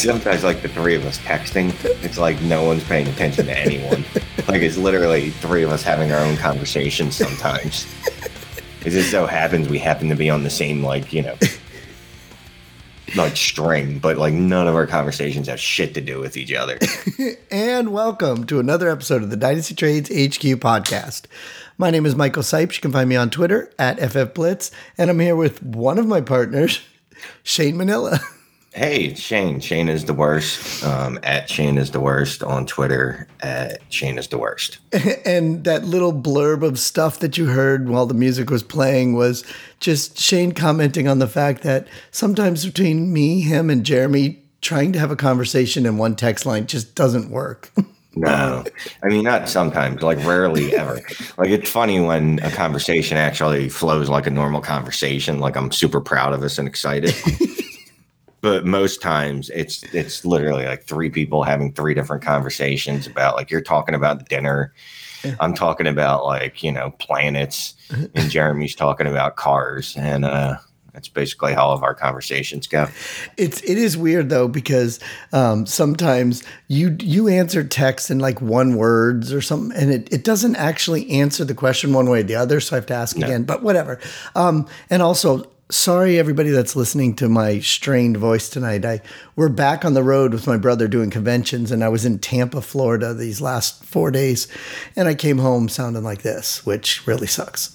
sometimes, like the three of us texting, it's like no one's paying attention to anyone. like it's literally three of us having our own conversations sometimes. It just so happens we happen to be on the same, like, you know, like string, but like none of our conversations have shit to do with each other. and welcome to another episode of the Dynasty Trades HQ podcast. My name is Michael Sipes. You can find me on Twitter at FFBlitz, and I'm here with one of my partners, Shane Manila. Hey, Shane. Shane is the worst. Um, at Shane is the worst on Twitter. At Shane is the worst. And that little blurb of stuff that you heard while the music was playing was just Shane commenting on the fact that sometimes between me, him, and Jeremy trying to have a conversation in one text line just doesn't work. No, I mean not sometimes, like rarely ever. Like it's funny when a conversation actually flows like a normal conversation. Like I'm super proud of us and excited. But most times it's it's literally like three people having three different conversations about like you're talking about dinner. I'm talking about like, you know, planets and Jeremy's talking about cars and uh that's basically how all of our conversations go. It's it is weird though because um, sometimes you you answer text in like one words or something, and it, it doesn't actually answer the question one way or the other. So I have to ask no. again. But whatever. Um, and also, sorry everybody that's listening to my strained voice tonight. I we're back on the road with my brother doing conventions, and I was in Tampa, Florida, these last four days, and I came home sounding like this, which really sucks.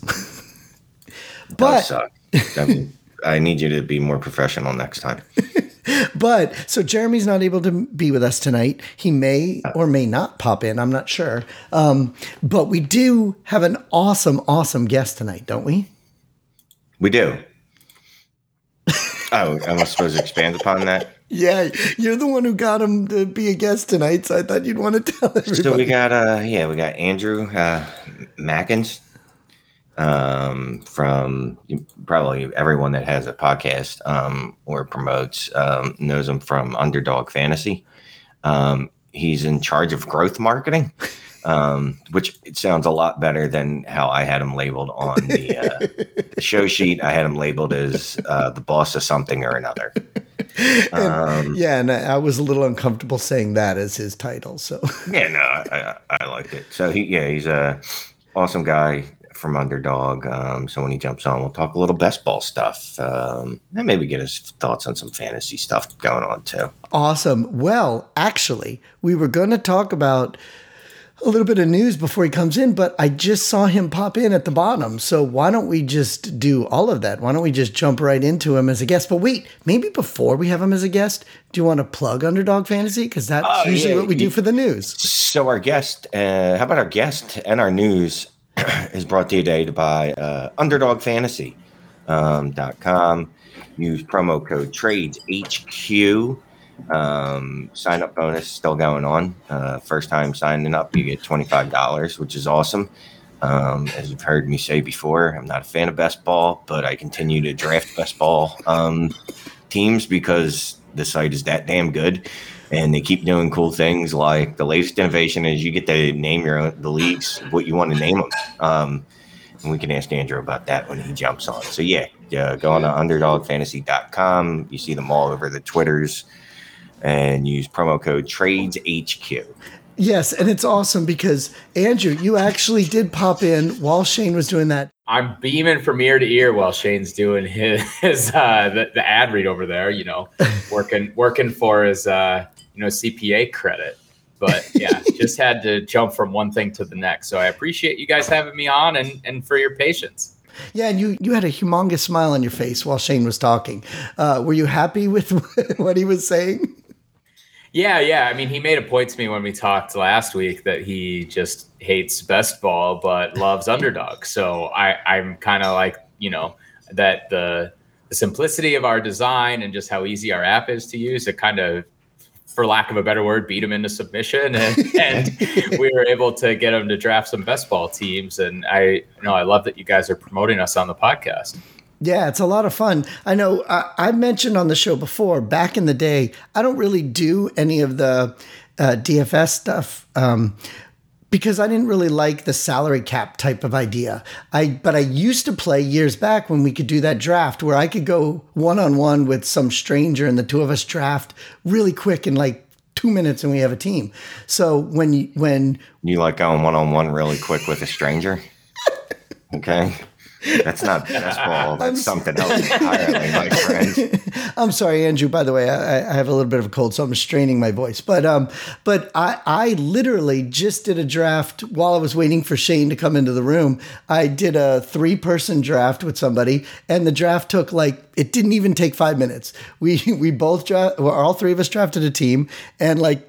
but suck. I I need you to be more professional next time. but so Jeremy's not able to be with us tonight. He may or may not pop in. I'm not sure. Um, but we do have an awesome, awesome guest tonight, don't we? We do. Oh, am I supposed to expand upon that? Yeah, you're the one who got him to be a guest tonight, so I thought you'd want to tell everybody. So we got uh yeah, we got Andrew uh Mackins um, from probably everyone that has a podcast um, or promotes um, knows him from Underdog Fantasy. Um, he's in charge of growth marketing, um, which it sounds a lot better than how I had him labeled on the, uh, the show sheet. I had him labeled as uh, the boss of something or another. And, um, yeah, and I, I, was a little uncomfortable saying that as his title. So yeah, no, I, I, I liked it. So he, yeah, he's a awesome guy from Underdog. Um, so when he jumps on, we'll talk a little best ball stuff um, and maybe get his thoughts on some fantasy stuff going on too. Awesome. Well, actually, we were going to talk about a little bit of news before he comes in, but I just saw him pop in at the bottom. So why don't we just do all of that? Why don't we just jump right into him as a guest? But wait, maybe before we have him as a guest, do you want to plug Underdog Fantasy? Because that's oh, usually yeah, what we do for the news. So our guest, uh, how about our guest and our news? is brought to you today by uh, UnderdogFantasy.com. Um, Use promo code Trades HQ. Um, sign up bonus still going on. Uh, first time signing up, you get twenty five dollars, which is awesome. Um, as you've heard me say before, I'm not a fan of best ball, but I continue to draft best ball um, teams because the site is that damn good and they keep doing cool things. Like the latest innovation is you get to name your own, the leagues what you want to name them. Um, and we can ask Andrew about that when he jumps on. So yeah, yeah go on to underdogfantasy.com. You see them all over the Twitters, and use promo code TradesHQ. Yes, and it's awesome because Andrew, you actually did pop in while Shane was doing that. I'm beaming from ear to ear while Shane's doing his, his uh, the, the ad read over there. You know, working working for his uh, you know CPA credit. But yeah, just had to jump from one thing to the next. So I appreciate you guys having me on and and for your patience. Yeah, and you you had a humongous smile on your face while Shane was talking. Uh, were you happy with what he was saying? Yeah, yeah. I mean, he made a point to me when we talked last week that he just hates best ball but loves underdog. So I I'm kind of like you know that the the simplicity of our design and just how easy our app is to use, it kind of for lack of a better word, beat him into submission, and, and we were able to get him to draft some best ball teams. And I, you know, I love that you guys are promoting us on the podcast. Yeah, it's a lot of fun. I know I, I mentioned on the show before, back in the day, I don't really do any of the uh, DFS stuff. Um, because I didn't really like the salary cap type of idea. I but I used to play years back when we could do that draft where I could go one on one with some stranger and the two of us draft really quick in like two minutes and we have a team. So when you when you like going one on one really quick with a stranger, okay. That's not baseball. That's something else entirely, my friend. I'm sorry, Andrew. By the way, I, I, have a little bit of a cold, so I'm straining my voice. But um, but I I literally just did a draft while I was waiting for Shane to come into the room. I did a three person draft with somebody, and the draft took like it didn't even take five minutes. We we both draft, well, all three of us drafted a team, and like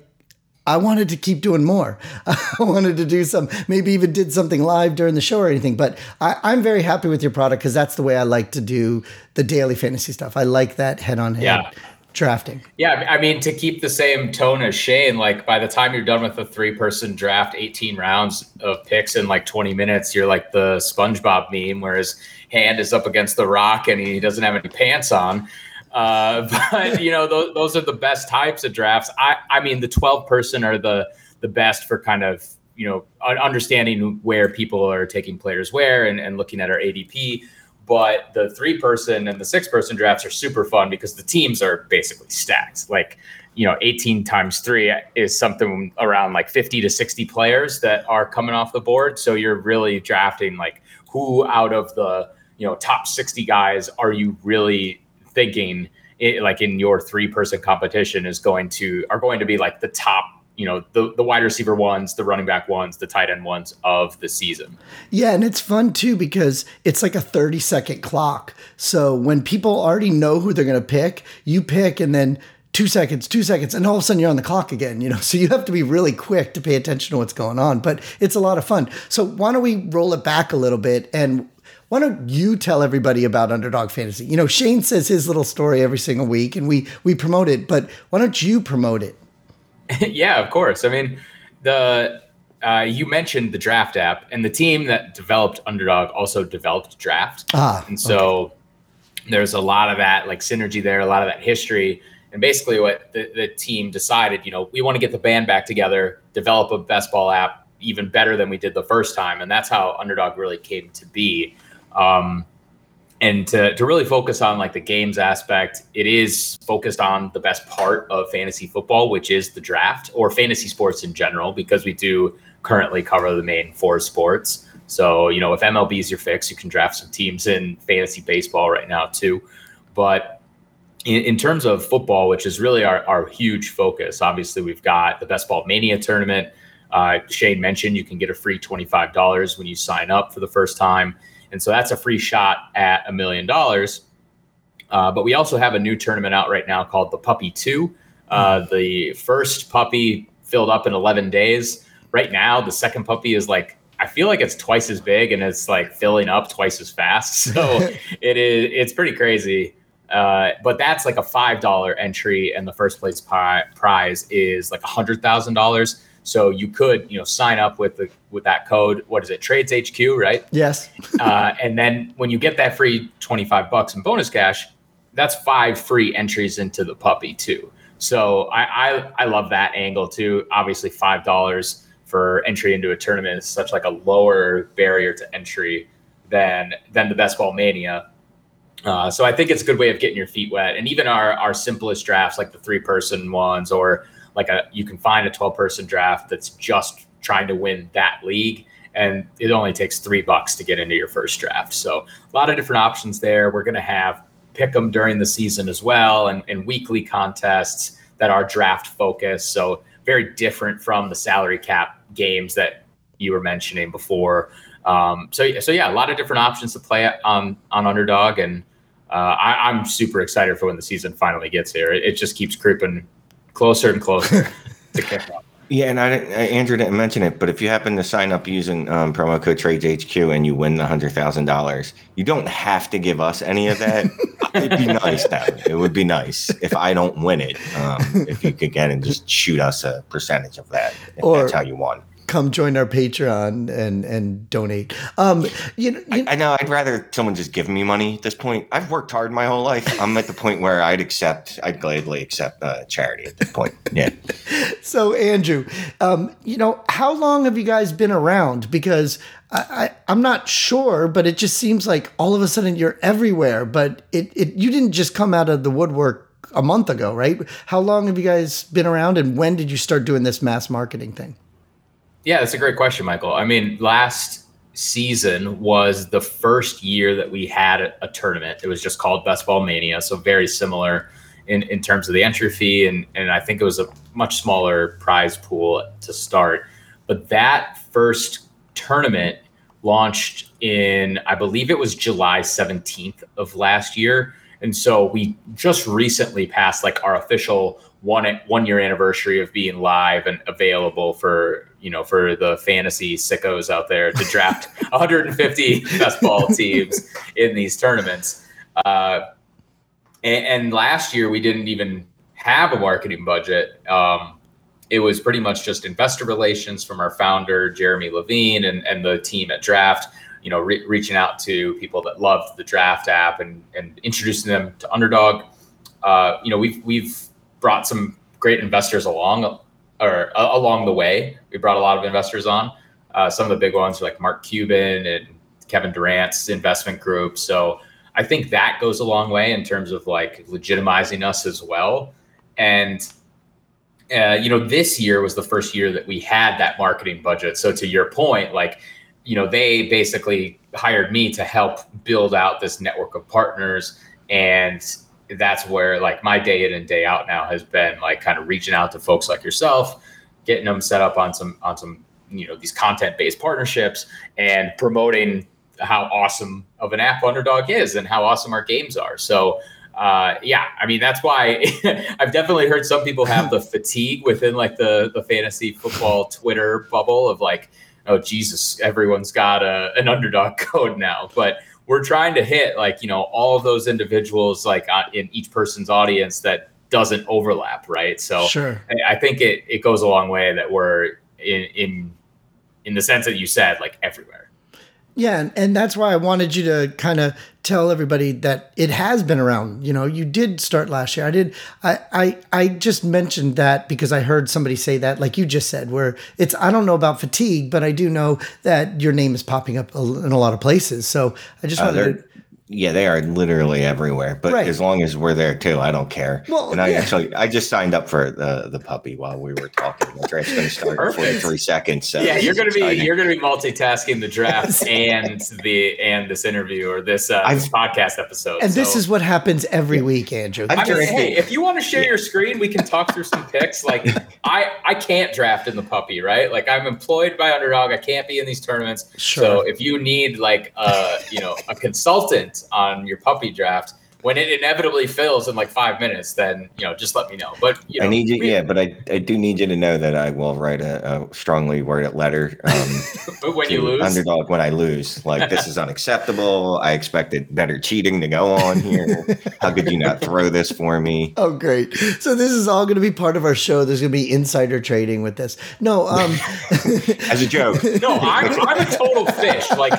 I wanted to keep doing more. I wanted to do some, maybe even did something live during the show or anything. But I, am very happy with your product because that's the way I like to do the daily fantasy stuff. I like that head on head drafting. Yeah, I mean to keep the same tone as Shane, like by the time you're done with a three person draft, 18 rounds of picks in like 20 minutes, you're like the SpongeBob meme where his hand is up against the rock and he doesn't have any pants on. Uh, but you know, those, those are the best types of drafts. I, I mean, the 12 person are the, the best for kind of, you know, understanding where people are taking players where and, and looking at our ADP. But the three person and the six person drafts are super fun because the teams are basically stacked. Like, you know, 18 times three is something around like 50 to 60 players that are coming off the board. So you're really drafting like who out of the, you know, top 60 guys are you really thinking it, like in your three person competition is going to are going to be like the top you know the the wide receiver ones, the running back ones, the tight end ones of the season. Yeah, and it's fun too because it's like a 30 second clock. So when people already know who they're going to pick, you pick and then 2 seconds, 2 seconds and all of a sudden you're on the clock again, you know. So you have to be really quick to pay attention to what's going on, but it's a lot of fun. So why don't we roll it back a little bit and why don't you tell everybody about Underdog Fantasy? You know, Shane says his little story every single week, and we we promote it. But why don't you promote it? yeah, of course. I mean, the uh, you mentioned the Draft app, and the team that developed Underdog also developed Draft. Ah, and so okay. there's a lot of that like synergy there, a lot of that history. And basically, what the, the team decided, you know, we want to get the band back together, develop a best ball app even better than we did the first time, and that's how Underdog really came to be. Um, and to, to really focus on like the games aspect, it is focused on the best part of fantasy football, which is the draft or fantasy sports in general, because we do currently cover the main four sports. So, you know, if MLB is your fix, you can draft some teams in fantasy baseball right now too. But in, in terms of football, which is really our, our huge focus, obviously we've got the Best Ball Mania tournament. Uh, Shane mentioned you can get a free $25 when you sign up for the first time. And so that's a free shot at a million dollars. Uh, but we also have a new tournament out right now called the Puppy 2. Uh, hmm. the first puppy filled up in 11 days. Right now, the second puppy is like, I feel like it's twice as big and it's like filling up twice as fast. So it is, it's pretty crazy. Uh, but that's like a $5 entry, and the first place pi- prize is like a $100,000. So you could, you know, sign up with the with that code. What is it? Trades HQ, right? Yes. uh, and then when you get that free twenty five bucks in bonus cash, that's five free entries into the puppy too. So I I, I love that angle too. Obviously, five dollars for entry into a tournament is such like a lower barrier to entry than than the best ball mania. Uh, so I think it's a good way of getting your feet wet. And even our our simplest drafts, like the three person ones or like a you can find a 12 person draft that's just trying to win that league and it only takes three bucks to get into your first draft. So a lot of different options there. We're going to have pick them during the season as well and, and weekly contests that are draft focused. So very different from the salary cap games that you were mentioning before. Um, so so yeah a lot of different options to play on on underdog and uh, I, am super excited for when the season finally gets here. It, it just keeps creeping closer and closer to kickoff. Yeah, and I, Andrew didn't mention it, but if you happen to sign up using um, promo code TradesHQ and you win the hundred thousand dollars, you don't have to give us any of that. It'd be nice that it would be nice if I don't win it. Um, if you could get and just shoot us a percentage of that, if or, that's how you want. Come join our Patreon and and donate. Um, you know, you I, I know I'd rather someone just give me money at this point. I've worked hard my whole life. I'm at the point where I'd accept, I'd gladly accept uh, charity at this point. Yeah. so Andrew, um, you know, how long have you guys been around? Because I, I, am not sure, but it just seems like all of a sudden you're everywhere. But it, it you didn't just come out of the woodwork a month ago, right? How long have you guys been around, and when did you start doing this mass marketing thing? Yeah, that's a great question, Michael. I mean, last season was the first year that we had a, a tournament. It was just called Best Ball Mania, so very similar in, in terms of the entry fee, and and I think it was a much smaller prize pool to start. But that first tournament launched in, I believe it was July 17th of last year. And so we just recently passed like our official one one year anniversary of being live and available for you know for the fantasy sickos out there to draft 150 best ball teams in these tournaments. Uh, and, and, last year we didn't even have a marketing budget. Um, it was pretty much just investor relations from our founder Jeremy Levine and, and the team at Draft you know, re- reaching out to people that loved the draft app and, and introducing them to Underdog. Uh, you know, we've we've brought some great investors along or uh, along the way. We brought a lot of investors on. Uh, some of the big ones are like Mark Cuban and Kevin Durant's investment group. So I think that goes a long way in terms of like legitimizing us as well. And uh, you know, this year was the first year that we had that marketing budget. So to your point, like you know, they basically hired me to help build out this network of partners. And that's where like my day in and day out now has been like kind of reaching out to folks like yourself, getting them set up on some, on some, you know, these content based partnerships and promoting how awesome of an app underdog is and how awesome our games are. So, uh, yeah, I mean that's why I've definitely heard some people have the fatigue within like the the fantasy football Twitter bubble of like, oh Jesus, everyone's got a, an underdog code now. But we're trying to hit like you know all of those individuals like uh, in each person's audience that doesn't overlap, right? So sure. I, I think it it goes a long way that we're in in in the sense that you said like everywhere. Yeah, and, and that's why I wanted you to kind of tell everybody that it has been around. You know, you did start last year. I did. I, I I just mentioned that because I heard somebody say that, like you just said, where it's. I don't know about fatigue, but I do know that your name is popping up in a lot of places. So I just uh, wanted to yeah, they are literally everywhere. But right. as long as we're there too, I don't care. Well, and I yeah. actually I just signed up for the the puppy while we were talking. The draft's going to start in forty three seconds. So yeah, you're going to be you're going to be multitasking the draft and the and this interview or this, uh, this podcast episode. And so. this is what happens every week, Andrew. I mean, hey, if you want to share yeah. your screen, we can talk through some picks. Like I I can't draft in the puppy, right? Like I'm employed by Underdog. I can't be in these tournaments. Sure. So if you need like uh you know a consultant on your puppy draft, when it inevitably fills in like five minutes, then you know just let me know. But you know, I need you, we, yeah, but I, I do need you to know that I will write a, a strongly worded letter. Um, when you lose, underdog when I lose, like this is unacceptable. I expected better cheating to go on here. How could you not throw this for me? Oh, great! So this is all going to be part of our show. There's going to be insider trading with this. No, um, as a joke. No, I'm, I'm a total fish. Like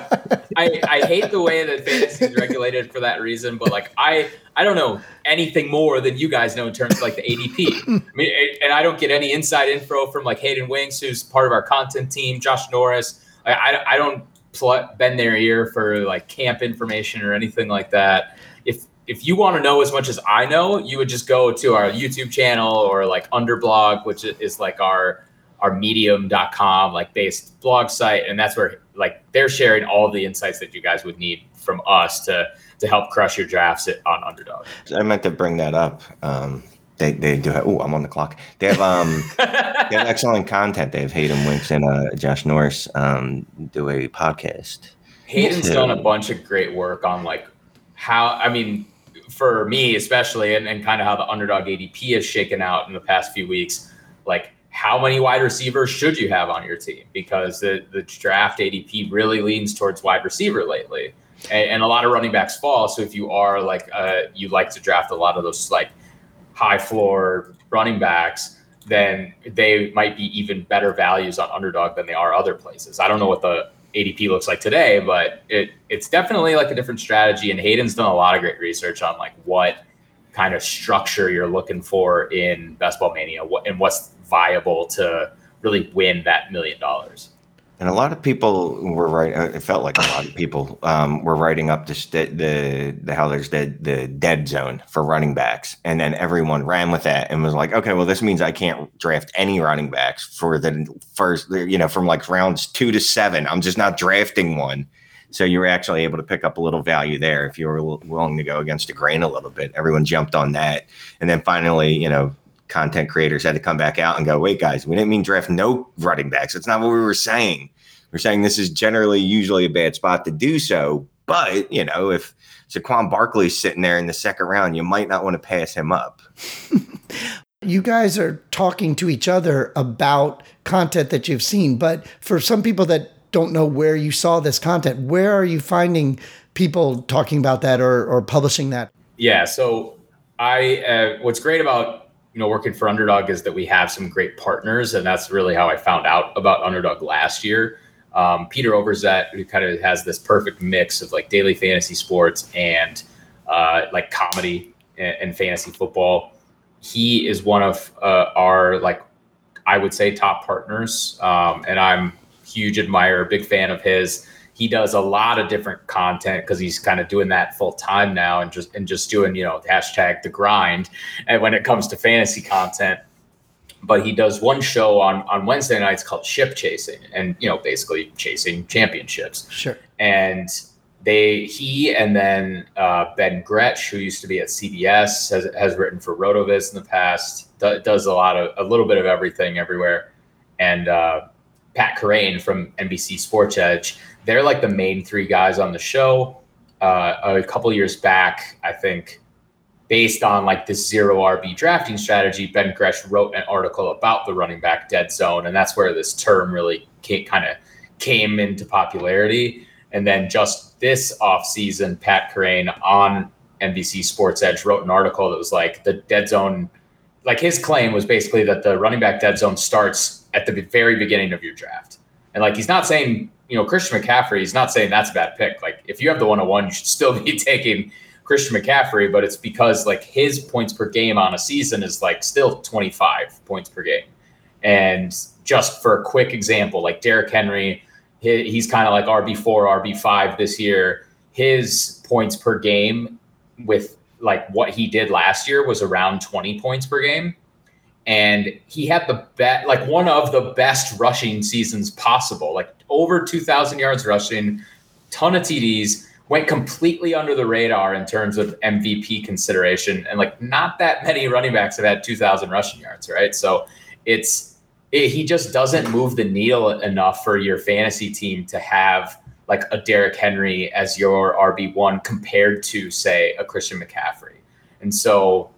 I, I hate the way that fantasy is regulated for that reason, but like I I I don't know anything more than you guys know in terms of like the ADP. I mean, and I don't get any inside info from like Hayden Winks, who's part of our content team, Josh Norris. I I, I don't pl- bend their ear for like camp information or anything like that. If if you want to know as much as I know, you would just go to our YouTube channel or like Underblog, which is like our our medium.com like based blog site and that's where like they're sharing all the insights that you guys would need from us to to help crush your drafts on underdog. I meant to bring that up. Um, they, they do have, oh, I'm on the clock. They have, um, they have excellent content. They have Hayden Winks and uh, Josh Norris um, do a podcast. Hayden's done a bunch of great work on like how, I mean, for me especially, and, and kind of how the underdog ADP has shaken out in the past few weeks, like how many wide receivers should you have on your team? Because the, the draft ADP really leans towards wide receiver lately and, and, a lot of running backs fall. So if you are like uh, you like to draft a lot of those like high floor running backs, then they might be even better values on underdog than they are other places. I don't know what the ADP looks like today, but it it's definitely like a different strategy. And Hayden's done a lot of great research on like what kind of structure you're looking for in Best Ball Mania and what's viable to really win that million dollars. And a lot of people were right. Uh, it felt like a lot of people um, were writing up the, the the how there's the the dead zone for running backs, and then everyone ran with that and was like, okay, well, this means I can't draft any running backs for the first, you know, from like rounds two to seven. I'm just not drafting one. So you were actually able to pick up a little value there if you were willing to go against the grain a little bit. Everyone jumped on that, and then finally, you know, content creators had to come back out and go, wait, guys, we didn't mean draft no running backs. That's not what we were saying. We're saying this is generally usually a bad spot to do so. But, you know, if Saquon Barkley's sitting there in the second round, you might not want to pass him up. you guys are talking to each other about content that you've seen. But for some people that don't know where you saw this content, where are you finding people talking about that or, or publishing that? Yeah. So I, uh, what's great about you know, working for Underdog is that we have some great partners, and that's really how I found out about Underdog last year. Um, Peter Overzet, who kind of has this perfect mix of like daily fantasy sports and uh, like comedy and, and, fantasy football. He is one of uh, our like I would say top partners, um, and I'm huge admirer, big fan of his he does a lot of different content because he's kind of doing that full time now and just and just doing you know hashtag the grind and when it comes to fantasy content. But he does one show on on wednesday nights called ship chasing and you know basically chasing championships. Sure. And they he and then uh, ben gretch who used to be at cbs has, has written for rotoviz in the past does a lot of a little bit of everything everywhere. And uh, pat kerrane from nbc sports edge they're like the main three guys on the show. Uh, a couple years back, I think, based on like this zero RB drafting strategy, Ben Gretch wrote an article about the running back dead zone, and that's where this term really kind of came into popularity. And then just this offseason, Pat Kerrane on NBC Sports Edge wrote an article that was like the dead zone. Like his claim was basically that the running back dead zone starts at the very beginning of your draft. And like he's not saying you know, Christian McCaffrey is not saying that's a bad pick. Like, if you have the 101, you should still be taking Christian McCaffrey, but it's because like his points per game on a season is like still 25 points per game. And just for a quick example, like Derrick Henry, he's kind of like RB4, RB5 this year. His points per game with like what he did last year was around 20 points per game and he had the bet like one of the best rushing seasons possible like over 2000 yards rushing ton of td's went completely under the radar in terms of mvp consideration and like not that many running backs have had 2000 rushing yards right so it's it, he just doesn't move the needle enough for your fantasy team to have like a Derrick Henry as your RB1 compared to say a Christian McCaffrey. And so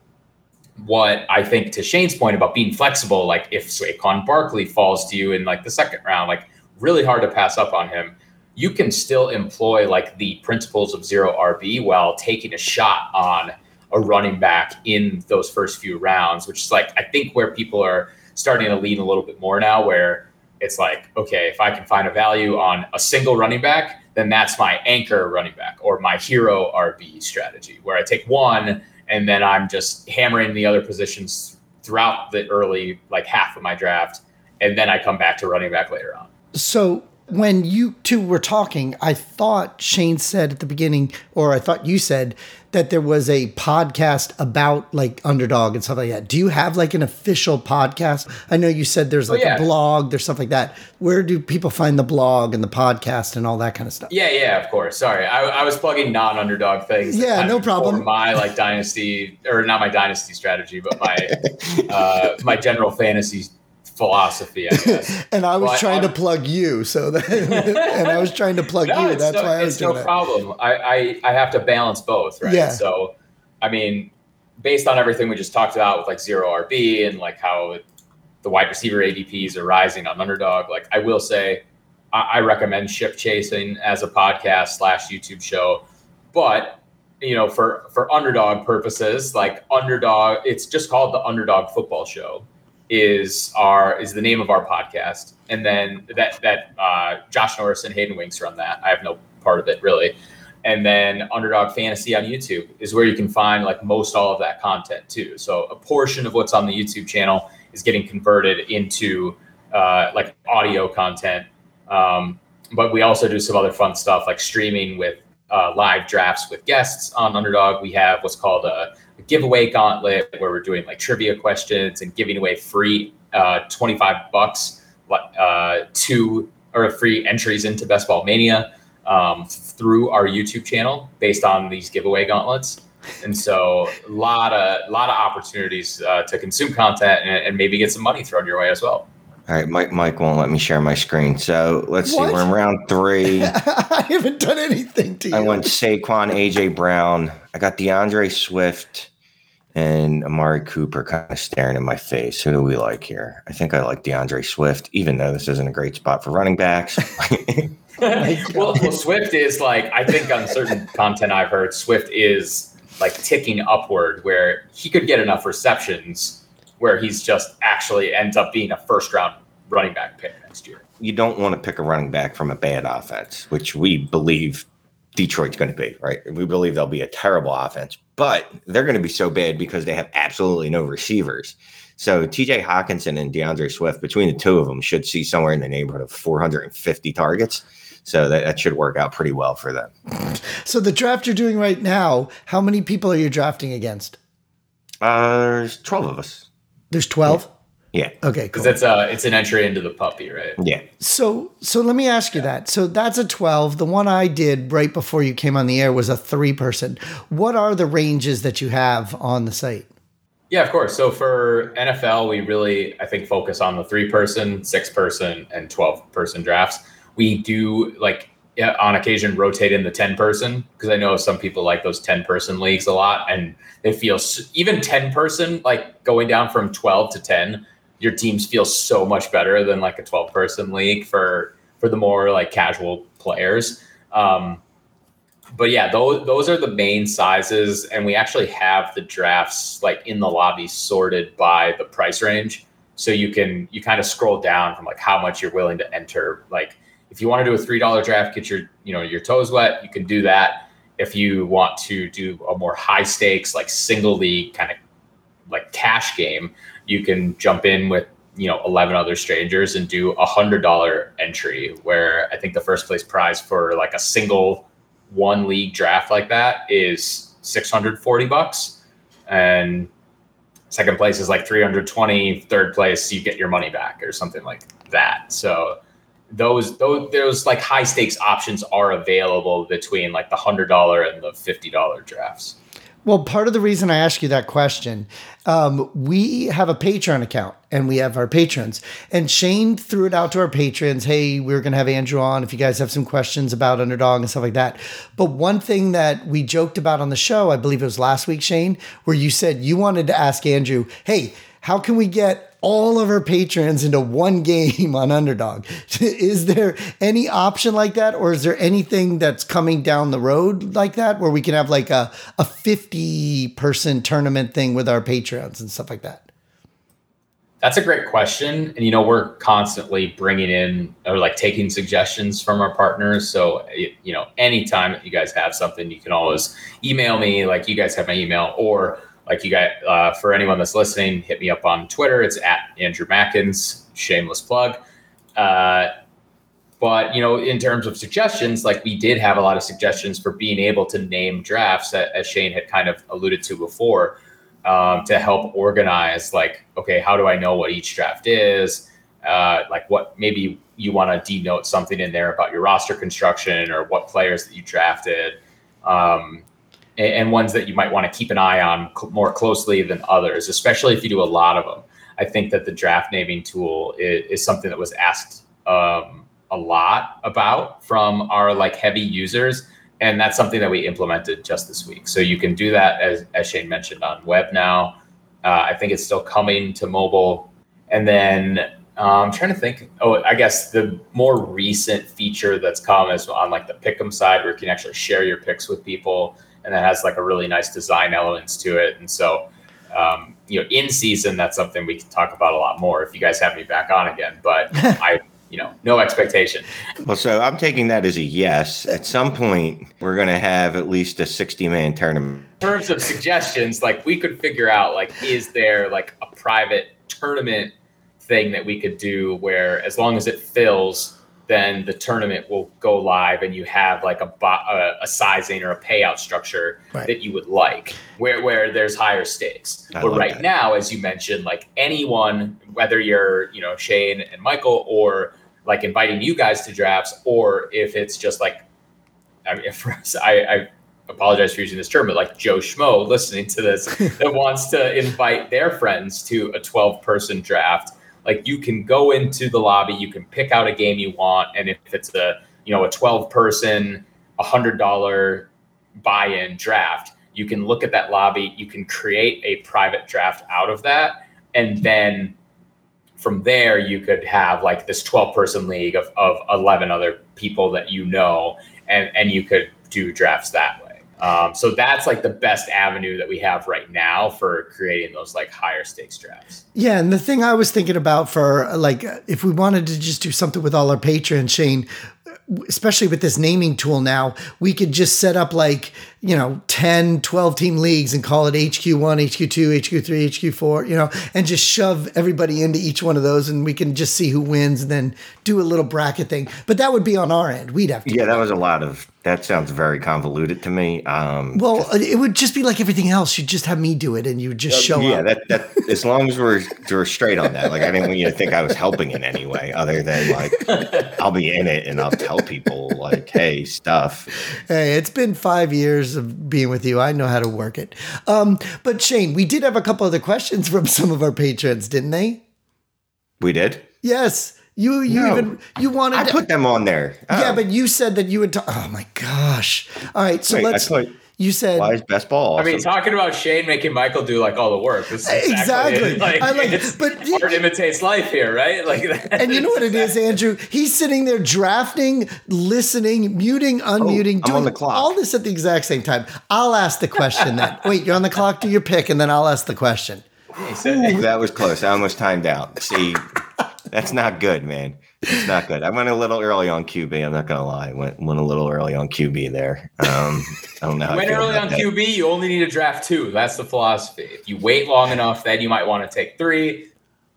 what I think to Shane's point about being flexible, like if Saquon Barkley falls to you in like the second round, like really hard to pass up on him. You can still employ like the principles of zero RB while taking a shot on a running back in those first few rounds, which is like I think where people are starting to lean a little bit more now, where it's like, okay, if I can find a value on a single running back, then that's my anchor running back or my hero RB strategy, where I take one and then I'm just hammering the other positions throughout the early like half of my draft, and then I come back to running back later on. So when you two were talking, I thought Shane said at the beginning, or I thought you said that there was a podcast about like underdog and stuff like that. Do you have like an official podcast? I know you said there's oh, like oh, yeah. a blog, there's stuff like that. Where do people find the blog and the podcast and all that kind of stuff? Yeah, yeah, of course. Sorry, I, I was plugging non-underdog things. Yeah, no problem. My like dynasty, or not my dynasty strategy, but my uh, my general fantasy philosophy, I guess. and I was trying I'm, to um, plug you, so that, and I was trying to plug no, you. That's no, why I was it's no problem. I, I I have to balance both, right? Yeah. So, I mean, based on everything we just talked about with like zero RB and like how the wide receiver ADPs are rising on underdog, like I will say, I, I recommend Ship Chasing as a podcast slash YouTube show, but you know, for for underdog purposes, like underdog, it's just called the Underdog Football Show is our is the name of our podcast, and then that that uh, Josh Norris and Hayden Winks run that. I have no part of it really. And then Underdog Fantasy on YouTube is where you can find like most all of that content too. So a portion of what's on the YouTube channel is getting converted into uh, like audio content. Um, but we also do some other fun stuff like streaming with uh, live drafts with guests on Underdog. We have what's called a, a, giveaway gauntlet where we're doing like trivia questions and giving away free uh, 25 bucks uh, to or free entries into Best Ball Mania um, through our YouTube channel based on these giveaway gauntlets. And so a lot of lot of opportunities uh, to consume content and, and maybe get some money thrown your way as well. All right, Mike. Mike won't let me share my screen. So let's what? see. We're in round three. I haven't done anything to you. I went Saquon, AJ Brown. I got D'Andre Swift and Amari Cooper kind of staring in my face. Who do we like here? I think I like D'Andre Swift, even though this isn't a great spot for running backs. well, well, Swift is like I think on certain content I've heard, Swift is like ticking upward, where he could get enough receptions where he's just actually ends up being a first round running back pick next year. You don't want to pick a running back from a bad offense, which we believe Detroit's going to be, right? We believe they'll be a terrible offense, but they're going to be so bad because they have absolutely no receivers. So TJ Hockenson and D'Andre Swift, between the two of them, should see somewhere in the neighborhood of 450 targets. So that, that should work out pretty well for them. So the draft you're doing right now, how many people are you drafting against? Uh, there's 12 of us. There's 12? Yeah. Okay. Because cool. it's a uh, it's an entry into the puppy, right? Yeah. So so let me ask you that. So that's a twelve. The one I did right before you came on the air was a three person. What are the ranges that you have on the site? Yeah, of course. So for NFL, we really I think focus on the three person, six person, and twelve person drafts. We do like yeah, on occasion rotate in the 10 person because I know some people like those 10 person leagues a lot and they feel even 10 person like going down from 12 to 10 your teams feel so much better than like a 12 person league for for the more like casual players. Um, but yeah, those those are the main sizes, and we actually have the drafts like in the lobby sorted by the price range, so you can you kind of scroll down from like how much you're willing to enter. Like if you want to do a three dollar draft, get your you know your toes wet, you can do that. If you want to do a more high stakes like single league kind of like cash game, you can jump in with you know 11 other strangers and do a hundred dollar entry where i think the first place prize for like a single one league draft like that is 640 bucks. And second place is like 320 third place you get your money back or something like that. So those those those like high stakes options are available between like the hundred dollar and the fifty dollar drafts well, part of the reason I ask you that question, um, we have a Patreon account and we have our patrons. And Shane threw it out to our patrons hey, we're going to have Andrew on if you guys have some questions about Underdog and stuff like that. But one thing that we joked about on the show, I believe it was last week, Shane, where you said you wanted to ask Andrew, hey, how can we get all of our patrons into one game on Underdog. is there any option like that, or is there anything that's coming down the road like that where we can have like a, a 50 person tournament thing with our patrons and stuff like that? That's a great question. And, you know, we're constantly bringing in or like taking suggestions from our partners. So, you know, anytime you guys have something, you can always email me, like you guys have my email, or like you got uh, for anyone that's listening, hit me up on Twitter. It's at Andrew Mackins. Shameless plug. Uh, but you know, in terms of suggestions, like we did have a lot of suggestions for being able to name drafts, as Shane had kind of alluded to before, um, to help organize. Like, okay, how do I know what each draft is? Uh, like, what maybe you want to denote something in there about your roster construction or what players that you drafted. Um, and ones that you might want to keep an eye on more closely than others, especially if you do a lot of them. I think that the draft naming tool is, is something that was asked um, a lot about from our like heavy users, and that's something that we implemented just this week. So you can do that as as Shane mentioned on web now. Uh, I think it's still coming to mobile, and then uh, I'm trying to think. Oh, I guess the more recent feature that's come is on like the pick'em side, where you can actually share your picks with people and that has like a really nice design elements to it. And so Um, you know, in season, that's something we can talk about a lot more if you guys have me back on again. But I, you know, no expectation. Well, so I'm taking that as a yes. At some point, we're going to have at least a 60 man tournament. In terms of suggestions, like we could figure out, like, is there like a private tournament thing that we could do where, as long as it fills, then the tournament will go live and you have like a, a, a sizing or a payout structure right. that you would like where, where there's higher stakes. I but right that. now, as you mentioned, like anyone, whether you're, you know, Shane and Michael or like inviting you guys to drafts, or if it's just like, I mean, if I, I apologize for using this term, but like Joe Schmo listening to this that wants to invite their friends to a 12 person draft like you can go into the lobby, you can pick out a game you want, and if it's a you know a 12 person, hundred dollar buy-in draft, you can look at that lobby, you can create a private draft out of that, and then from there you could have like this 12 person league of, of 11 other people that you know and and you could do drafts that way um, so that's like the best avenue that we have right now for creating those like higher stakes drafts. Yeah, and the thing I was thinking about for like if we wanted to just do something with all our patrons, Shane, especially with this naming tool now, we could just set up like, you know, 10, 12 team leagues and call it HQ1, HQ2, HQ3, HQ4, you know, and just shove everybody into each one of those and we can just see who wins and then do a little bracket thing. But that would be on our end. We'd have to. Yeah, that was a lot of that sounds very convoluted to me. Um, well, it would just be like everything else. You'd just have me do it, and you just uh, show yeah, up. Yeah, that, that as long as we're we're straight on that. Like, I didn't want you to think I was helping in any way, other than like I'll be in it and I'll tell people like, "Hey, stuff." Hey, it's been five years of being with you. I know how to work it. Um, but Shane, we did have a couple other questions from some of our patrons, didn't they? We did. Yes. You you no, even you wanted I to put them on there. Oh. Yeah, but you said that you would. T- oh my gosh! All right, so Wait, let's. you said why is best ball? Awesome? I mean, talking about Shane making Michael do like all the work. This is uh, exactly. exactly. Like, I like it, but art imitates life here, right? Like, and you know what it is, Andrew? He's sitting there drafting, listening, muting, oh, unmuting, oh, doing all this at the exact same time. I'll ask the question then. Wait, you're on the clock. Do your pick, and then I'll ask the question. Ooh, that was close. I almost timed out. See, that's not good, man. It's not good. I went a little early on QB. I'm not gonna lie. Went went a little early on QB there. Um, I don't know. How went early on that. QB. You only need to draft two. That's the philosophy. If you wait long enough, then you might want to take three.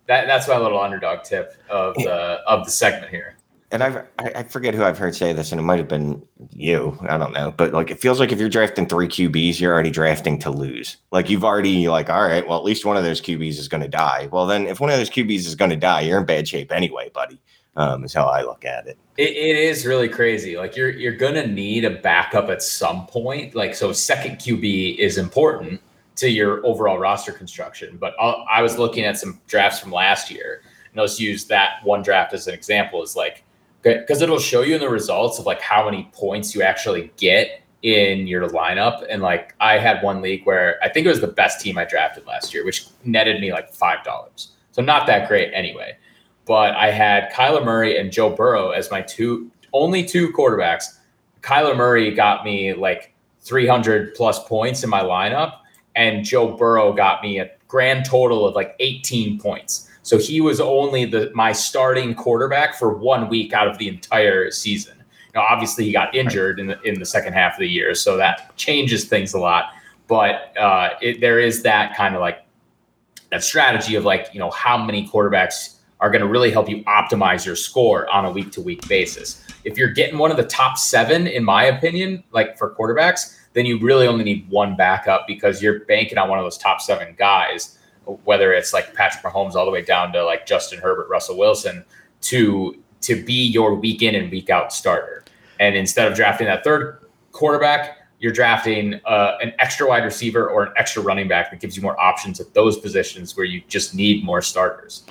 That that's my little underdog tip of the of the segment here and I've, I forget who I've heard say this, and it might have been you. I don't know, but like it feels like if you're drafting three QBs, you're already drafting to lose. Like you've already like, all right, well at least one of those QBs is going to die. Well, then if one of those QBs is going to die, you're in bad shape anyway, buddy. Um, is how I look at it. it. It is really crazy. Like you're you're going to need a backup at some point. Like so, second QB is important to your overall roster construction. But I'll, I was looking at some drafts from last year, and let's use that one draft as an example. Is like because it'll show you in the results of like how many points you actually get in your lineup. And like I had one league where I think it was the best team I drafted last year, which netted me like five dollars. So not that great anyway. But I had Kyler Murray and Joe Burrow as my two only two quarterbacks. Kyler Murray got me like 300 plus points in my lineup, and Joe Burrow got me a grand total of like 18 points. So he was only the my starting quarterback for one week out of the entire season. Now, obviously, he got injured in the in the second half of the year, so that changes things a lot. But uh, it, there is that kind of like that strategy of like you know how many quarterbacks are going to really help you optimize your score on a week to week basis. If you're getting one of the top seven, in my opinion, like for quarterbacks, then you really only need one backup because you're banking on one of those top seven guys whether it's like Patrick Mahomes all the way down to like Justin Herbert, Russell Wilson, to to be your week in and week out starter. And instead of drafting that third quarterback, you're drafting uh, an extra wide receiver or an extra running back that gives you more options at those positions where you just need more starters.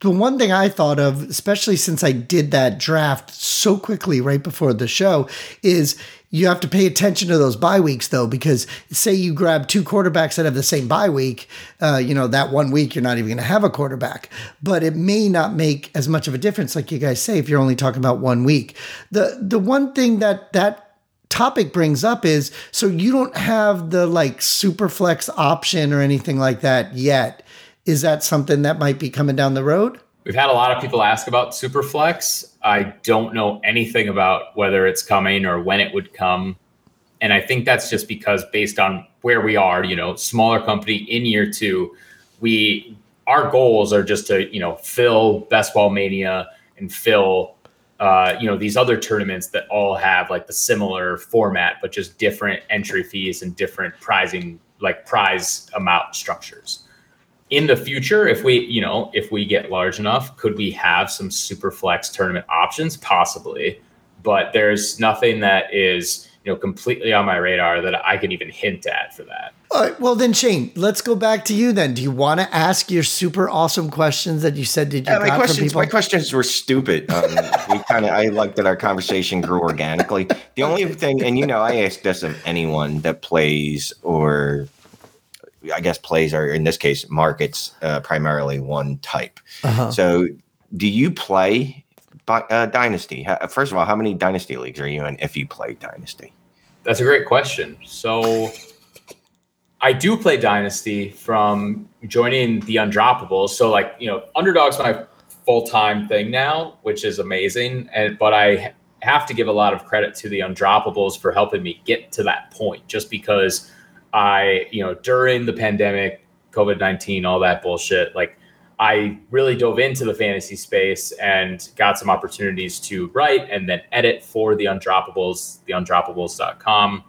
The one thing I thought of, especially since I did that draft so quickly right before the show, is you have to pay attention to those bye weeks though, because say you grab two quarterbacks that have the same bye week, uh, you know, that one week you're not even going to have a quarterback, but it may not make as much of a difference, like you guys say, if you're only talking about one week. The, the one thing that, that topic brings up is so you don't have the like super flex option or anything like that yet. Is that something that might be coming down the road? We've had a lot of people ask about Superflex. I don't know anything about whether it's coming or when it would come. And I think that's just because based on where we are, you know, smaller company in year two, we our goals are just to, you know, fill Best Ball Mania and fill uh, you know, these other tournaments that all have like the similar format, but just different entry fees and different prizing, like prize amount structures in the future, if we, you know, if we get large enough, could we have some super flex tournament options? Possibly, but there's nothing that is, you know, completely on my radar that I can even hint at for that. All right. Well, then Shane, let's go back to you. Then, do you want to ask your super awesome questions that you said did you Yeah, my got from questions, people? my questions were stupid. Um, we kind of, I like that our conversation grew organically. The only thing, and you know, I ask this of anyone that plays or I guess plays are in this case markets uh, primarily one type. Uh-huh. So, do you play uh, Dynasty? First of all, how many Dynasty leagues are you in if you play Dynasty? That's a great question. So I do play Dynasty from joining the Undroppables. So like, you know, Underdog's my full-time thing now, which is amazing. And but I have to give a lot of credit to the Undroppables for helping me get to that point just because I, you know, during the pandemic, COVID-19, all that bullshit, like I really dove into the fantasy space and got some opportunities to write and then edit for the Undroppables, theundroppables.com.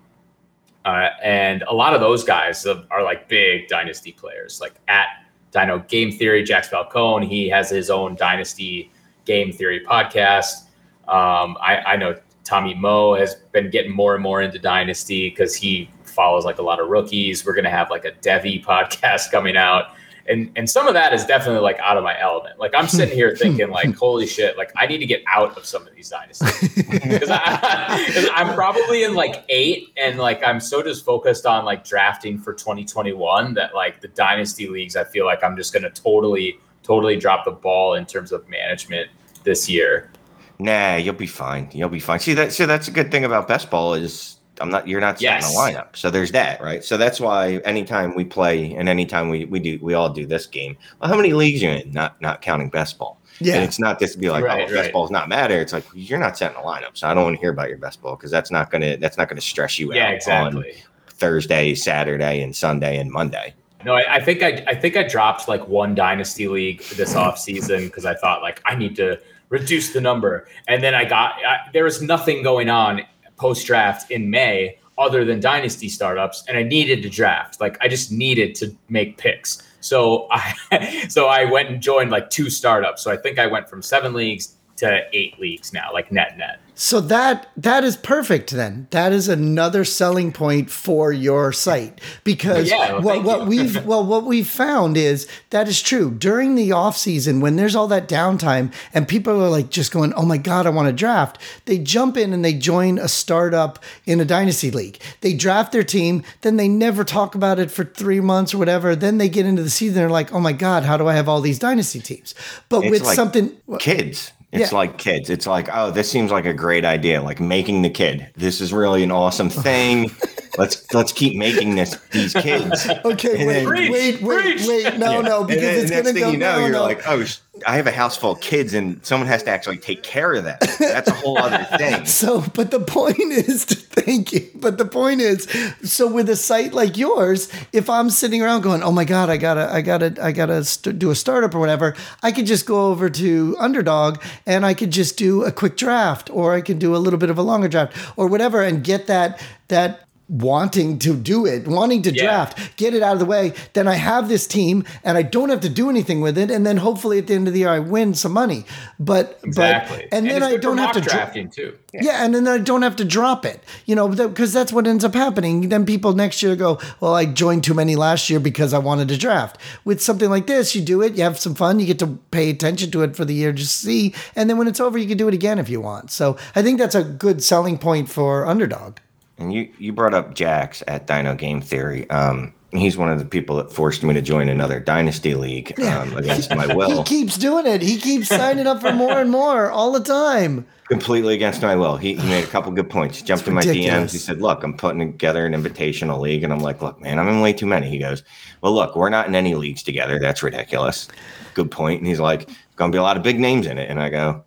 Uh, and a lot of those guys are, are like big dynasty players, like at Dino Game Theory, Jax Falcone. He has his own dynasty game theory podcast. Um, I, I know Tommy Moe has been getting more and more into dynasty because he follows like a lot of rookies. We're gonna have like a Devy podcast coming out and and some of that is definitely like out of my element. Like I'm sitting here thinking like, holy shit, like I need to get out of some of these dynasties because I'm probably in like eight, and like I'm so just focused on like drafting for 2021 that like the dynasty leagues, I feel like I'm just gonna totally totally drop the ball in terms of management this year. Nah, you'll be fine. You'll be fine. See that? So that's a good thing about best ball is I'm not. You're not setting Yes. a lineup. So there's that, right? So that's why anytime we play and anytime we we do we all do this game. Well, how many leagues you in? Not not counting best ball. Yeah. And it's not just to be like, Right, oh, best right. ball's not matter. It's like you're not setting a lineup, so I don't want to hear about your best ball because that's not gonna that's not gonna stress you Yeah, out on exactly. Thursday, Saturday, and Sunday and Monday. No, I, I think I, I think I dropped like one dynasty league this off season because I thought like I need to reduce the number, and then I got I, there was nothing going on post draft in May other than dynasty startups, and I needed to draft. Like I just needed to make picks. So I so I went and joined like two startups. So I think I went from seven leagues to eight leagues now, like net net. So that that is perfect then. That is another selling point for your site because Yeah, well, what, what we've well what we've found is that is true. During the off season when there's all that downtime and people are like just going, "Oh my god, I want to draft." They jump in and they join a startup in a dynasty league. They draft their team, then they never talk about it for 3 months or whatever. Then they get into the season they're like, "Oh my god, how do I have all these dynasty teams?" But It's with like something kids. It's Yeah. like kids. It's like, oh, this seems like a great idea. Like making the kid. This is really an awesome thing. let's let's keep making this these kids. Okay, wait, then- wait, Preach, wait, wait. No, Yeah. no, And because then it's the next going to thing go. you know, no, you're no. like, oh, sh- I have a house full of kids, and someone has to actually take care of that. That's a whole other thing. So, but the point is, to thank you. But the point is, so with a site like yours, if I'm sitting around going, "Oh my god, I gotta, I gotta, I gotta st- do a startup or whatever," I could just go over to Underdog and I could just do a quick draft, or I can do a little bit of a longer draft, or whatever, and get that that wanting to do it, wanting to Yeah. draft, get it out of the way. Then I have this team, and I don't have to do anything with it, and then hopefully at the end of the year I win some money. But Exactly. but and then I don't have mock to dra- drafting too. yeah, and then I don't have to drop it, you know, because that's what ends up happening. Then people next year go, "Well, I joined too many last year because I wanted to draft." With something like this, you do it, you have some fun, you get to pay attention to it for the year, just see, and then when it's over, you can do it again if you want. So I think that's a good selling point for underdog. And you you brought up Jax at Dino Game Theory. Um, he's one of the people that forced me to join another dynasty league um, against my will. He keeps doing it. He keeps signing up for more and more all the time. Completely against my will. He, he made a couple good points. He jumped It's in my ridiculous. DMs. He said, "Look, I'm putting together an invitational league," and I'm like, "Look, man, I'm in way too many." He goes, "Well, look, we're not in any leagues together. That's ridiculous." Good point. And he's like, "Going to be a lot of big names in it," and I go.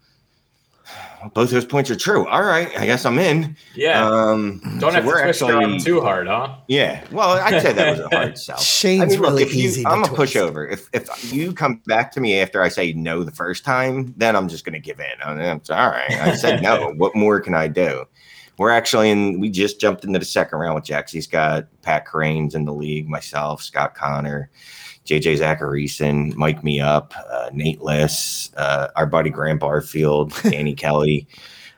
Both those points are true. All right, I guess I'm in. Yeah. Um, Don't so have to we're twist your arm actually- too hard, huh? Yeah. Well, I'd say that was a hard sell. Shane's I mean, look, really you, easy. I'm a twist. pushover. If if you come back to me after I say no the first time, then I'm just going to give in. I'm, I'm all right. I said no. what more can I do? We're actually in. We just jumped into the second round with Jax. He's got Pat Kerrane in the league, myself, Scott Connor, JJ Zachariason, Mike Me Up, uh, Nate Liss, uh, our buddy Graham Barfield, Danny Kelly.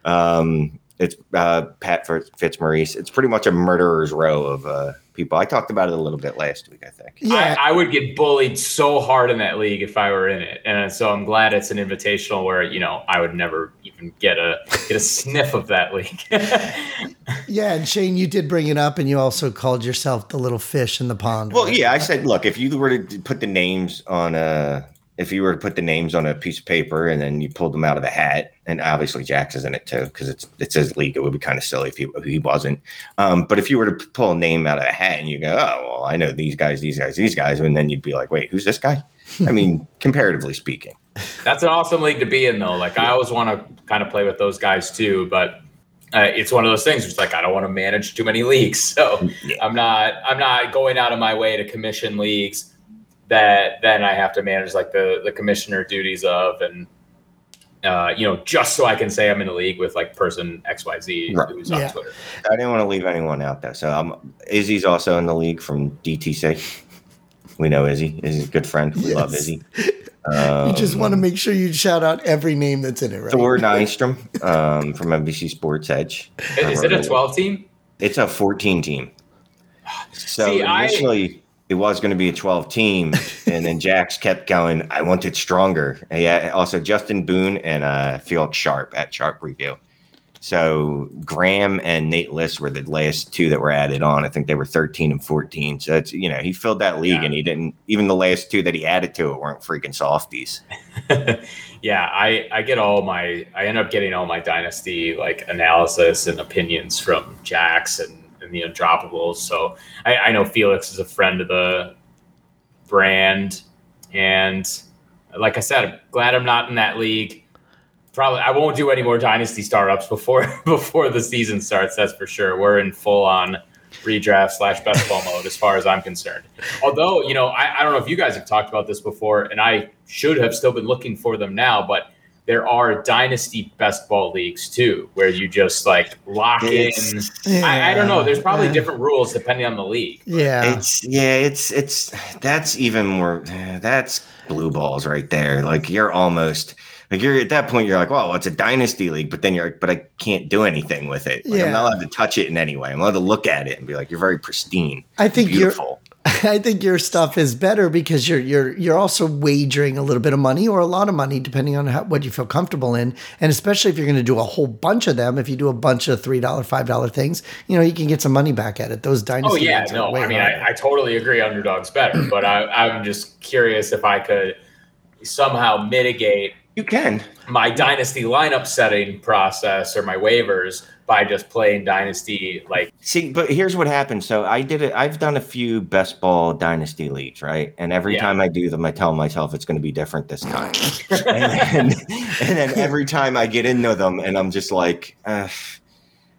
Um, it's uh, Pat Fitzmaurice. It's pretty much a murderer's row of uh, people. I talked about it a little bit last week, I think. Yeah, I, I would get bullied so hard in that league if I were in it, and so I'm glad it's an invitational where you know I would never even get a get a sniff of that league. yeah. And Shane, you did bring it up, and you also called yourself the little fish in the pond. Well, yeah, I said, look, if you were to put the names on a, if you were to put the names on a piece of paper and then you pulled them out of the hat, and obviously Jax is in it too because it's it's his league. It would be kind of silly if he, if he wasn't. Um, but if you were to pull a name out of a hat and you go, oh well, I know these guys, these guys, these guys, and then you'd be like, wait, who's this guy? I mean, comparatively speaking. That's an awesome league to be in, though. Like I always want to kind of play with those guys too, but uh, it's one of those things. It's like I don't want to manage too many leagues, so Yeah. I'm not I'm not going out of my way to commission leagues that then I have to manage like the the commissioner duties of and. Uh, you know, just so I can say I'm in a league with like person X Y Z Right. who's on Yeah. Twitter. I didn't want to leave anyone out though. So um, Izzy's also in the league from DTC. We know Izzy. Izzy's a good friend. We love Izzy. Um, you just want to make sure you shout out every name that's in it, right? Thor Nystrom um, from NBC Sports Edge. Is it a 12 team? It's a 14 team. So See, I- initially it was going to be a 12 team, and then Jax kept going. I want it stronger. And yeah, also Justin Boone and uh, Felix Sharp at Sharp Review. So Graham and Nate Liss were the last two that were added on. I think they were 13 and 14. So it's you know he filled that league, Yeah. and he didn't even the last two that he added to it weren't freaking softies. yeah, I I get all my I end up getting all my dynasty like analysis and opinions from Jax and, and the undroppables. So I, I know Felix is a friend of the brand, and like I said, I'm glad I'm not in that league. Probably I won't do any more dynasty startups before before the season starts. That's for sure. We're in full on redraft slash best ball mode as far as I'm concerned. Although, you know, I, I don't know if you guys have talked about this before, and I should have still been looking for them now, but there are dynasty best ball leagues too, where you just like lock in. It's- I, I don't know. There's probably Yeah. different rules depending on the league. Yeah. It's yeah, it's it's that's even more that's blue balls right there. Like you're almost like you're at that point you're like, well, it's a dynasty league, but then you're like, but I can't do anything with it. Like, I'm not allowed to touch it in any way. I'm allowed to look at it and be like, you're very pristine. I think you're beautiful. I think your stuff is better because you're you're you're also wagering a little bit of money or a lot of money depending on how, what you feel comfortable in, and especially if you're going to do a whole bunch of them. If you do a bunch of three dollar, five dollar things, you know you can get some money back at it. Those oh, dynasty. Oh yeah, no. I mean. I, I totally agree. Underdog's better, but I, I'm just curious if I could somehow mitigate You can. my dynasty lineup setting process or my waivers by just playing dynasty like See, but here's what happened. So I did it. I've done a few best ball dynasty leagues, right? And every Yeah. time I do them, I tell myself it's going to be different this time. and, then, and then every time I get into them, and I'm just like, uh,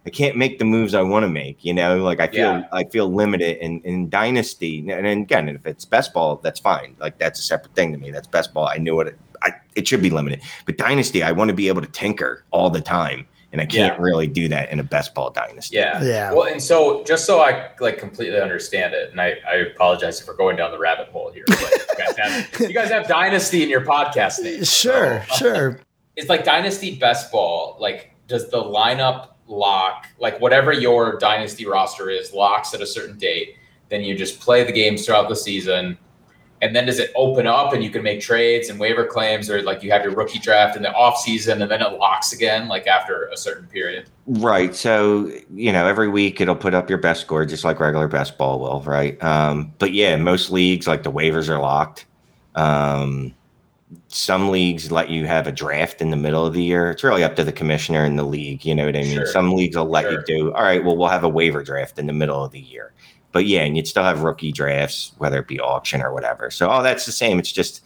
I can't make the moves I want to make. You know, like I feel Yeah. I feel limited in in dynasty. And again, if it's best ball, that's fine. Like that's a separate thing to me. That's best ball. I knew it. I, it should be limited. But dynasty, I want to be able to tinker all the time. And I can't Yeah. really do that in a best ball dynasty. yeah Yeah. well and so just so i like completely understand it and i, I apologize if we're going down the rabbit hole here but you guys have you guys have dynasty in your podcast name sure, so- sure. it's like dynasty best ball like does the lineup lock like whatever your dynasty roster is locks at a certain date then you just play the games throughout the season and then does it open up and you can make trades and waiver claims or like you have your rookie draft in the off season and then it locks again like after a certain period right so you know every week it'll put up your best score just like regular best ball will right um, but yeah most leagues like the waivers are locked um, some leagues let you have a draft in the middle of the year. It's really up to the commissioner in the league. You know what I mean? Sure. Some leagues will let sure. you do, all right, well, we'll have a waiver draft in the middle of the year. But yeah, and you'd still have rookie drafts, whether it be auction or whatever. So, oh, that's the same. It's just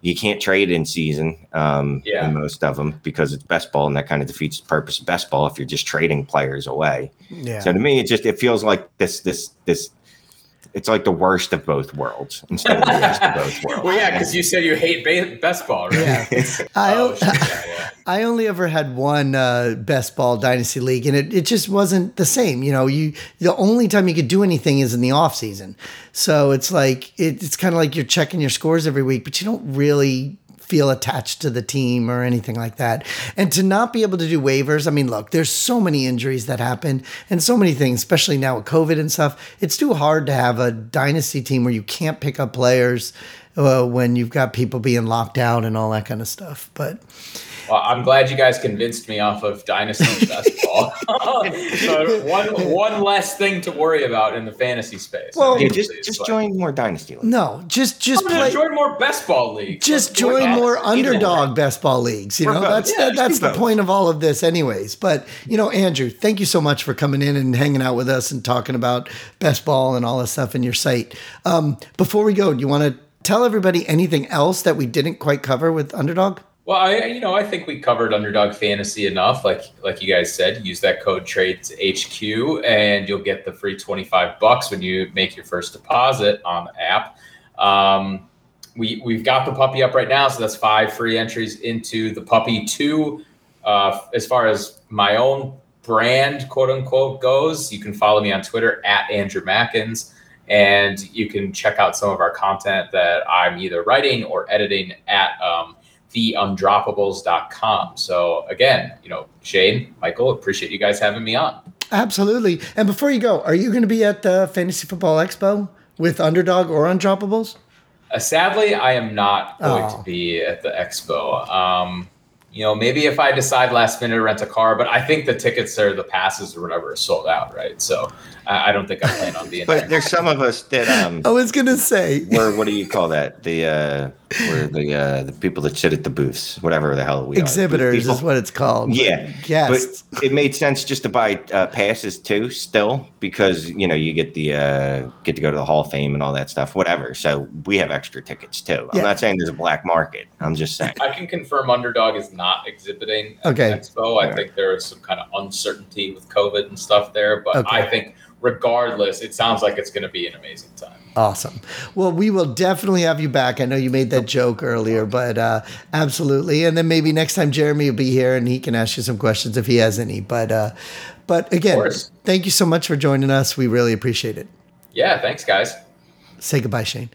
you can't trade in season um, yeah. in most of them because it's best ball and that kind of defeats the purpose of best ball if you're just trading players away. Yeah. So to me, it just it feels like this this this it's like the worst of both worlds instead of the best of both worlds. Well, yeah, because you said you hate ba- best ball, right? Yeah. I, oh, yeah, yeah. I only ever had one uh, best ball dynasty league, and it, it just wasn't the same. You know, you the only time you could do anything is in the off season, so it's like it, it's kind of like you're checking your scores every week, but you don't really feel attached to the team or anything like that. And to not be able to do waivers, I mean, look, there's so many injuries that happen and so many things, especially now with COVID and stuff. It's too hard to have a dynasty team where you can't pick up players uh, when you've got people being locked out and all that kind of stuff. But well, I'm glad you guys convinced me off of Dynasty Basketball. so one one less thing to worry about in the fantasy space. Well, yeah, just just join more Dynasty leagues. No, just just play, join more best ball leagues. Just Let's join more underdog best ball leagues. You know, that's yeah, that's the point of all of this, anyways. But you know, Andrew, thank you so much for coming in and hanging out with us and talking about best ball and all this stuff in your site. Um, before we go, do you want to tell everybody anything else that we didn't quite cover with Underdog? Well, I you know I think we covered underdog fantasy enough. Like like you guys said, use that code trades HQ and you'll get the free twenty five bucks when you make your first deposit on the app. Um, we we've got the puppy up right now, so that's five free entries into the puppy two. Uh, as far as my own brand, quote unquote, goes, you can follow me on Twitter at Andrew Mackins, and you can check out some of our content that I'm either writing or editing at. Um, theundroppables.com. So again, you know, Shane, Michael, appreciate you guys having me on. Absolutely. And before you go, are you going to be at the Fantasy Football Expo with Underdog or Undroppables? Uh, sadly, I am not going oh. to be at the expo. Um, you know, maybe if I decide last minute to rent a car, but I think the tickets or the passes or whatever are sold out, right? So I, I don't think I plan on being. but there. there's some of us that um. I was gonna say. Where what do you call that? The uh, where the uh, the people that sit at the booths, whatever the hell we exhibitors are. is what it's called. Yeah, yes. But it made sense just to buy uh, passes too, still because you know you get the uh, get to go to the Hall of Fame and all that stuff, whatever. So we have extra tickets too. I'm not saying there's a black market. I'm just saying. I can confirm Underdog is not exhibiting at okay. Expo. I think there is some kind of uncertainty with COVID and stuff there, but okay. I think regardless, it sounds like it's going to be an amazing time. Awesome. Well, we will definitely have you back. I know you made that joke earlier, but uh, absolutely. And then maybe next time Jeremy will be here and he can ask you some questions if he has any. But uh, but again, thank you so much for joining us. We really appreciate it. Yeah. Thanks, guys. Say goodbye, Shane.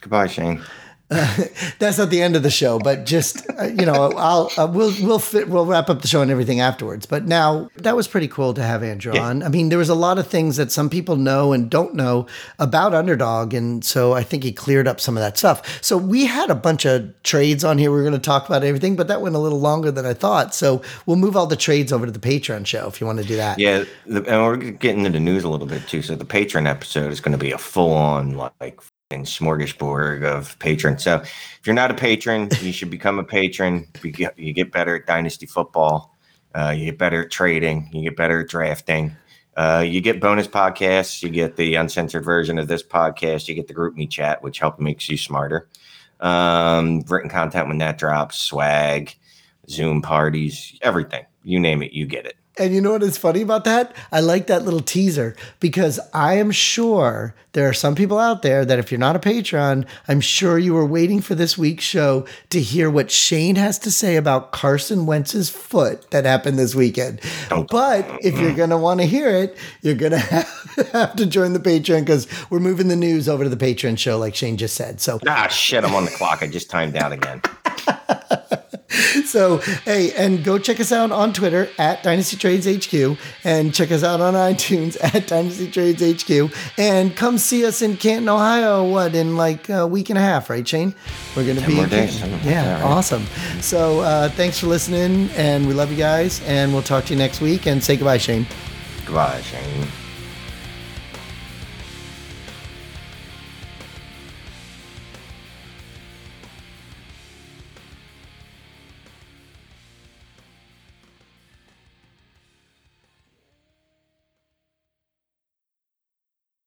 Goodbye, Shane. that's not the end of the show, but just uh, you know, I'll uh, we'll we'll fit, we'll wrap up the show and everything afterwards. But now that was pretty cool to have Andrew yeah. on. I mean, there was a lot of things that some people know and don't know about Underdog, and so I think he cleared up some of that stuff. So we had a bunch of trades on here. We were going to talk about everything, but that went a little longer than I thought. So we'll move all the trades over to the Patreon show if you want to do that. Yeah, the, and we're getting into the news a little bit too. So the Patreon episode is going to be a full on like and smorgasbord of patrons. So if you're not a patron, you should become a patron. You get, you get better at dynasty football. Uh, you get better at trading. You get better at drafting. Uh, you get bonus podcasts. You get the uncensored version of this podcast. You get the GroupMe chat, which helps makes you smarter. Um, written content when that drops, swag, Zoom parties, everything. You name it, you get it. And you know what is funny about that? I like that little teaser because I am sure there are some people out there that if you're not a patron, I'm sure you were waiting for this week's show to hear what Shane has to say about Carson Wentz's foot that happened this weekend. But if you're going to want to hear it, you're going to have to join the Patreon because we're moving the news over to the Patreon show, like Shane just said. So, ah, shit, I'm on the clock. I just timed out again. so hey, and go check us out on Twitter at Dynasty Trades HQ, and check us out on iTunes at Dynasty Trades HQ, and come see us in Canton, Ohio. What in like a week and a half, right, Shane? We're gonna be more in days, Canton. Yeah, right? awesome. So uh, thanks for listening, and we love you guys, and we'll talk to you next week. And say goodbye, Shane. Goodbye, Shane.